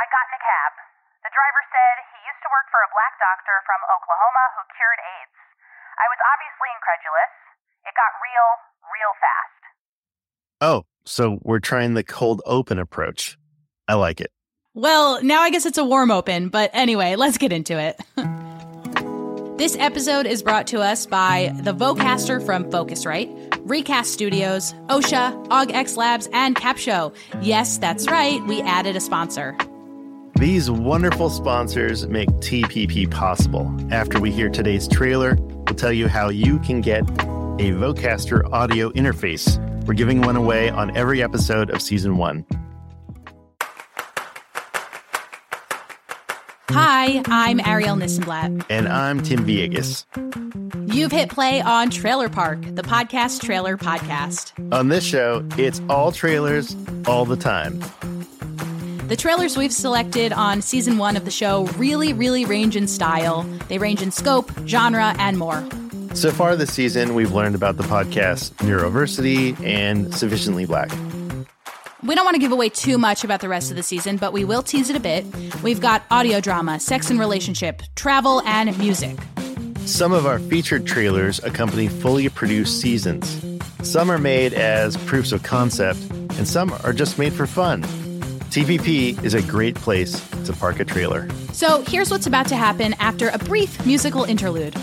I got in a cab. The driver said he used to work for a black doctor from Oklahoma who cured AIDS. I was obviously incredulous. It got real, real fast. Oh, so we're trying the cold open approach. I like it. Well, now I guess it's a warm open, but anyway, let's get into it. this episode is brought to us by the Vocaster from Focusrite, Recast Studios, Ausha, AugX Labs, and Capsho. Yes, that's right, we added a sponsor. These wonderful sponsors make TPP possible. After we hear today's trailer, we'll tell you how you can get a Vocaster audio interface. We're giving one away on every episode of season one. Hi, I'm Arielle Nissenblatt. And I'm Tim Viegas. You've hit play on Trailer Park, the podcast trailer podcast. On this show, it's all trailers all the time. The trailers we've selected on season one of the show really, really range in style. They range in scope, genre, and more. So far this season, we've learned about the podcast Neuroversity and Sufficiently Black. We don't want to give away too much about the rest of the season, but we will tease it a bit. We've got audio drama, sex and relationship, travel, and music. Some of our featured trailers accompany fully produced seasons. Some are made as proofs of concept, and some are just made for fun. TPP is a great place to park a trailer. So here's what's about to happen after a brief musical interlude.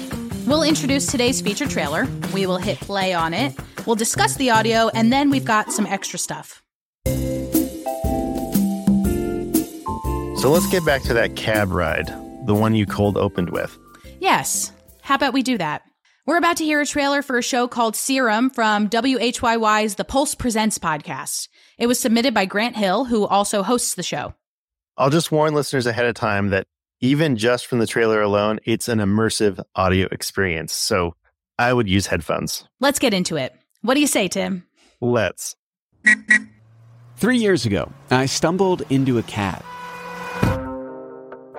We'll introduce today's feature trailer, we will hit play on it, we'll discuss the audio, and then we've got some extra stuff. So let's get back to that cab ride, the one you cold opened with. Yes. How about we do that? We're about to hear a trailer for a show called Serum from WHYY's The Pulse Presents podcast. It was submitted by Grant Hill, who also hosts the show. I'll just warn listeners ahead of time that even just from the trailer alone, it's an immersive audio experience. So I would use headphones. Let's get into it. What do you say, Tim? Let's. Three years ago, I stumbled into a cab.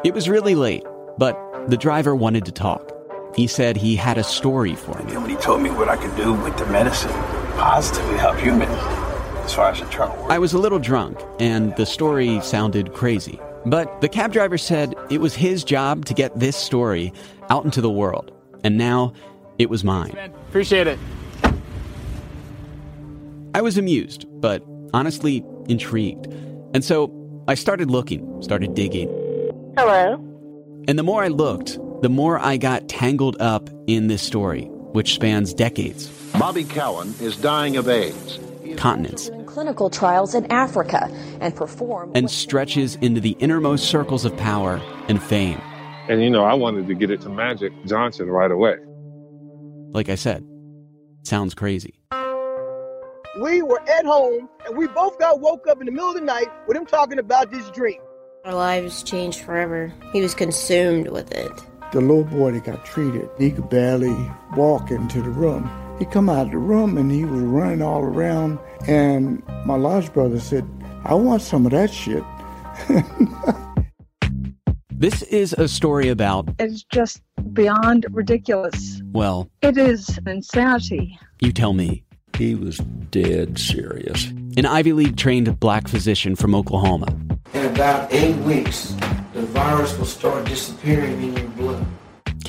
It was really late, but the driver wanted to talk. He said he had a story for me. And when he told me what I could do with the medicine, positively help humans as far as internal work. I was a little drunk, and the story sounded crazy. But the cab driver said it was his job to get this story out into the world, and now it was mine. Appreciate it. I was amused, but honestly intrigued. And so I started looking, started digging. Hello. And the more I looked, the more I got tangled up in this story, which spans decades, Bobby Cowan is dying of AIDS. continents, Clinical trials in Africa and perform. and stretches into the innermost circles of power and fame. And you know, I wanted to get it to Magic Johnson right away. Like I said, sounds crazy. we were at home and we both got woke up in the middle of the night with him talking about this dream. Our lives changed forever. He was consumed with it. The little boy that got treated, he could barely walk into the room. He come out of the room and he was running all around. And my large brother said, I want some of that shit. This is a story about, It's just beyond ridiculous. well, It is insanity. you tell me. He was dead serious. An Ivy League trained black physician from Oklahoma. In about eight weeks, the virus will start disappearing in your blood.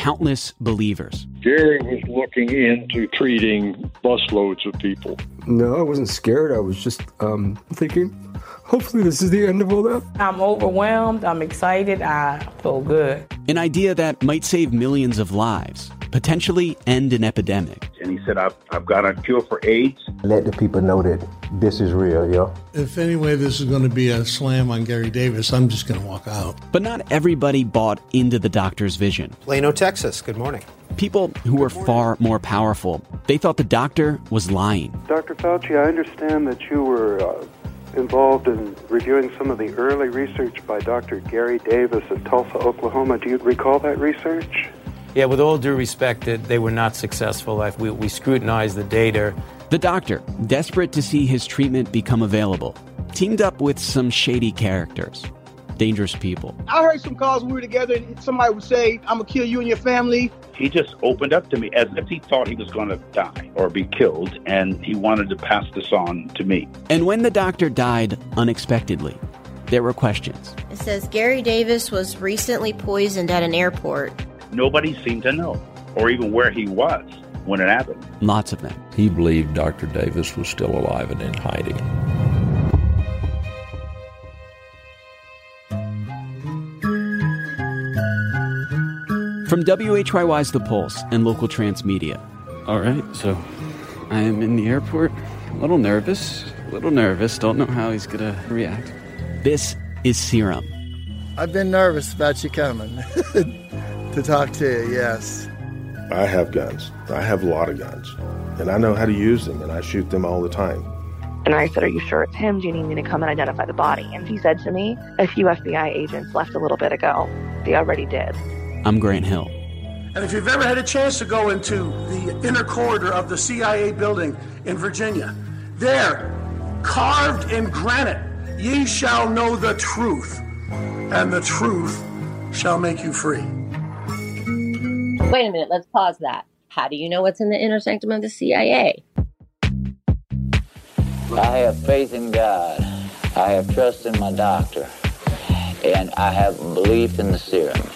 Countless believers. Gary was looking into treating busloads of people. No, I wasn't scared. I was just um, thinking, hopefully, this is the end of all that. I'm overwhelmed. I'm excited. I feel good. An idea that might save millions of lives, potentially end an epidemic. And he said, I've, I've got a cure for AIDS. Let the people know that this is real, yo. If anyway this is going to be a slam on Gary Davis, I'm just going to walk out. But not everybody bought into the doctor's vision. Plano, Texas. Good morning. People who were far more powerful, they thought the doctor was lying. Dr. Fauci, I understand that you were uh, involved in reviewing some of the early research by Dr. Gary Davis at Tulsa, Oklahoma. Do you recall that research? Yeah, with all due respect, that they were not successful. I- We, we scrutinized the data. The doctor, desperate to see his treatment become available, teamed up with some shady characters, dangerous people. I heard some calls when we were together, and somebody would say, I'm going to kill you and your family. He just opened up to me as if he thought he was going to die or be killed, and he wanted to pass this on to me. And when the doctor died unexpectedly, there were questions. It says Gary Davis was recently poisoned at an airport. Nobody seemed to know, or even where he was when it happened. Lots of them. He believed Dr. Davis was still alive and in hiding. From WHYY's The Pulse and local transmedia. All right, so I am in the airport, a little nervous, a little nervous, don't know how he's gonna react. This is Serum. I've been nervous about you coming to talk to you, yes. I have guns. I have a lot of guns. And I know how to use them, and I shoot them all the time. And I said, Are you sure it's him? Do you need me to come and identify the body? And he said to me, A few FBI agents left a little bit ago. They already did. I'm Grant Hill. And if you've ever had a chance to go into the inner corridor of the CIA building in Virginia, there, carved in granite, ye shall know the truth, and the truth shall make you free. Wait a minute, let's pause that. How do you know what's in the inner sanctum of the CIA? I have faith in God. I have trust in my doctor. And I have belief in the serum.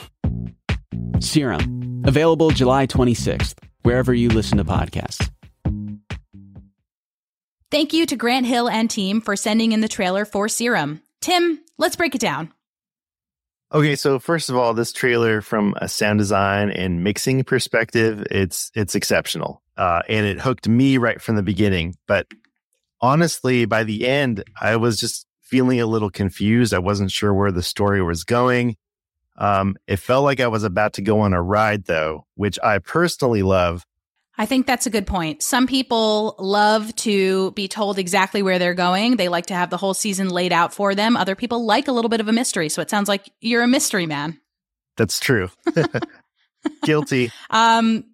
Serum, available July 26th, wherever you listen to podcasts. Thank you to Grant Hill and team for sending in the trailer for Serum. Tim, let's break it down. Okay, so first of all, this trailer from a sound design and mixing perspective, it's it's exceptional. Uh, and it hooked me right from the beginning. But honestly, by the end, I was just feeling a little confused. I wasn't sure where the story was going. Um, it felt like I was about to go on a ride, though, which I personally love. I think that's a good point. Some people love to be told exactly where they're going. They like to have the whole season laid out for them. Other people like a little bit of a mystery. So it sounds like you're a mystery man. That's true. Guilty. Um,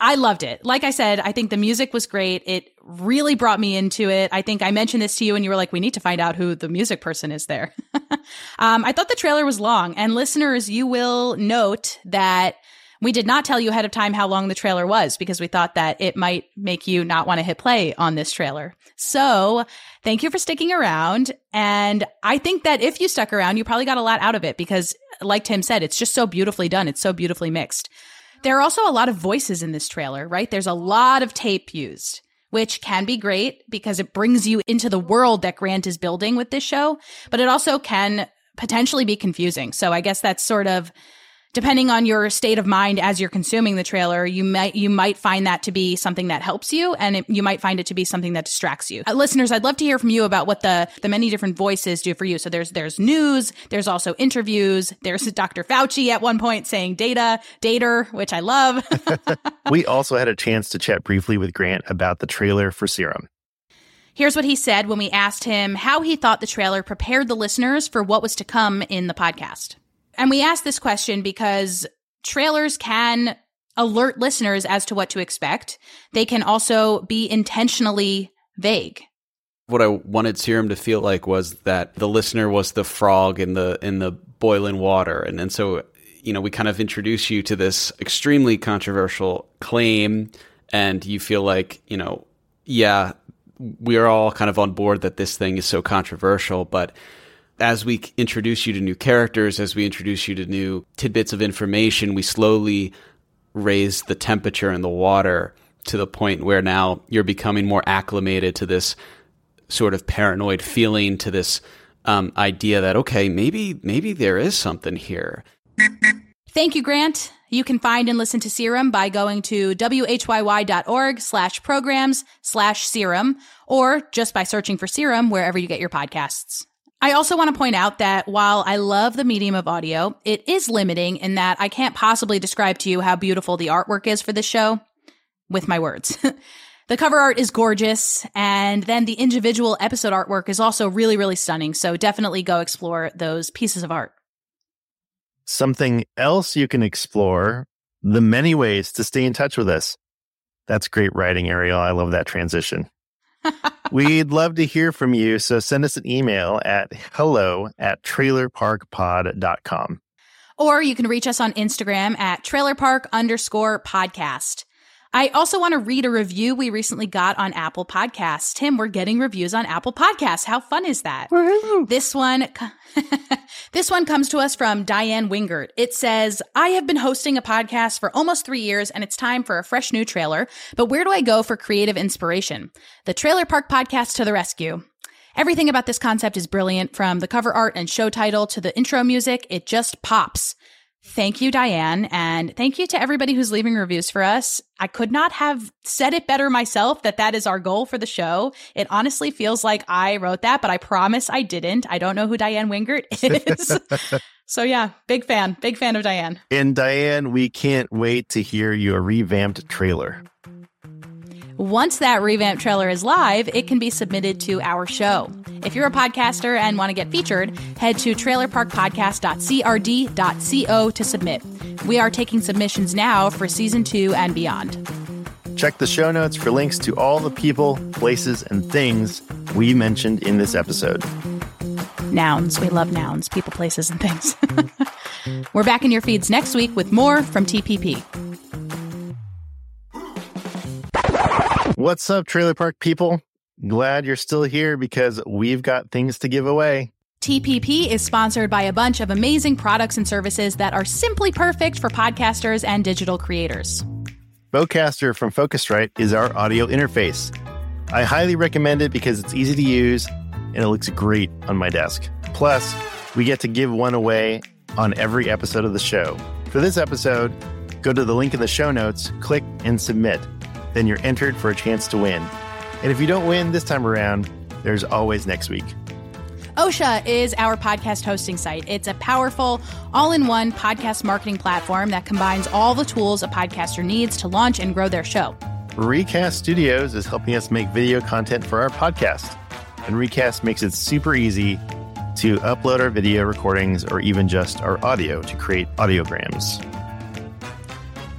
I loved it. Like I said, I think the music was great. It really brought me into it. I think I mentioned this to you and you were like, we need to find out who the music person is there. um, I thought the trailer was long and listeners, you will note that we did not tell you ahead of time how long the trailer was because we thought that it might make you not want to hit play on this trailer. So thank you for sticking around. And I think that if you stuck around, you probably got a lot out of it because like Tim said, it's just so beautifully done. It's so beautifully mixed. There are also a lot of voices in this trailer, right? There's a lot of tape used, which can be great because it brings you into the world that Grant is building with this show, but it also can potentially be confusing. So I guess that's sort of depending on your state of mind as you're consuming the trailer, you might you might find that to be something that helps you, and it, you might find it to be something that distracts you. Uh, listeners, I'd love to hear from you about what the the many different voices do for you. So there's there's news, there's also interviews, there's Dr. Fauci at one point saying data, dater, which I love. we also had a chance to chat briefly with Grant about the trailer for Serum. Here's what he said when we asked him how he thought the trailer prepared the listeners for what was to come in the podcast. And we asked this question because trailers can alert listeners as to what to expect. They can also be intentionally vague. What I wanted Serum to feel like was that the listener was the frog in the in the boiling water, and and so you know we kind of introduce you to this extremely controversial claim, and you feel like you know yeah we are all kind of on board that this thing is so controversial, but as we introduce you to new characters, as we introduce you to new tidbits of information, we slowly raise the temperature in the water to the point where now you're becoming more acclimated to this sort of paranoid feeling, to this um, idea that okay, maybe maybe there is something here. Thank you, Grant. You can find and listen to Serum by going to whyy.org slash programs slash serum or just by searching for Serum wherever you get your podcasts. I also want to point out that while I love the medium of audio, it is limiting in that I can't possibly describe to you how beautiful the artwork is for this show with my words. the cover art is gorgeous, and then the individual episode artwork is also really, really stunning. So definitely go explore those pieces of art. Something else you can explore the many ways to stay in touch with us. That's great writing, Arielle. I love that transition. We'd love to hear from you. So send us an email at hello at trailerparkpod.com. Or you can reach us on Instagram at trailerpark underscore podcast. I also want to read a review we recently got on Apple Podcasts. Tim, we're getting reviews on Apple Podcasts. How fun is that? This one This one comes to us from Diane Wingert. It says, I have been hosting a podcast for almost three years and it's time for a fresh new trailer, but where do I go for creative inspiration? The Trailer Park Podcast to the rescue. Everything about this concept is brilliant from the cover art and show title to the intro music. It just pops. Thank you, Diane. And thank you to everybody who's leaving reviews for us. I could not have said it better myself that that is our goal for the show. It honestly feels like I wrote that, but I promise I didn't. I don't know who Diane Wingert is. so yeah, big fan, big fan of Diane. And Diane, we can't wait to hear your revamped trailer. Once that revamped trailer is live, it can be submitted to our show. If you're a podcaster and want to get featured, head to trailerparkpodcast.crd.co to submit. We are taking submissions now for season two and beyond. Check the show notes for links to all the people, places, and things we mentioned in this episode. Nouns. We love nouns, people, places, and things. We're back in your feeds next week with more from TPP. What's up, Trailer Park people? Glad you're still here because we've got things to give away. TPP is sponsored by a bunch of amazing products and services that are simply perfect for podcasters and digital creators. Vocaster from Focusrite is our audio interface. I highly recommend it because it's easy to use and it looks great on my desk. Plus, we get to give one away on every episode of the show. For this episode, go to the link in the show notes, click and submit. Then you're entered for a chance to win. And if you don't win this time around, there's always next week. Ausha is our podcast hosting site. It's a powerful, all in one podcast marketing platform that combines all the tools a podcaster needs to launch and grow their show. Recast Studios is helping us make video content for our podcast. And Recast makes it super easy to upload our video recordings or even just our audio to create audiograms.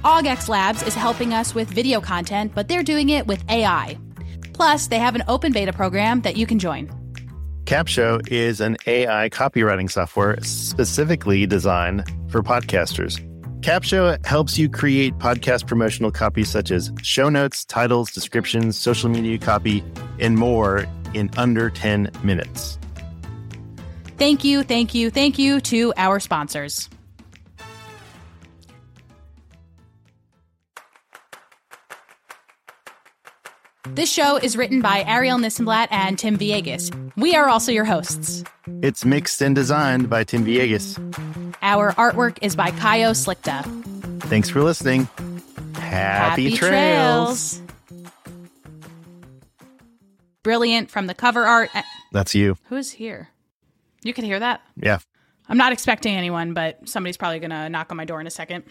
AugX Labs is helping us with video content, but they're doing it with AI. Plus, they have an open beta program that you can join. Capsho is an AI copywriting software specifically designed for podcasters. Capsho helps you create podcast promotional copy such as show notes, titles, descriptions, social media copy, and more in under 10 minutes. Thank you, thank you, thank you to our sponsors. This show is written by Arielle Nissenblatt and Tim Viegas. We are also your hosts. It's mixed and designed by Tim Viegas. Our artwork is by Kayo Slikta. Thanks for listening. Happy, Happy trails. trails. Brilliant from the cover art. That's you. Who is here? You can hear that? Yeah. I'm not expecting anyone, but somebody's probably going to knock on my door in a second.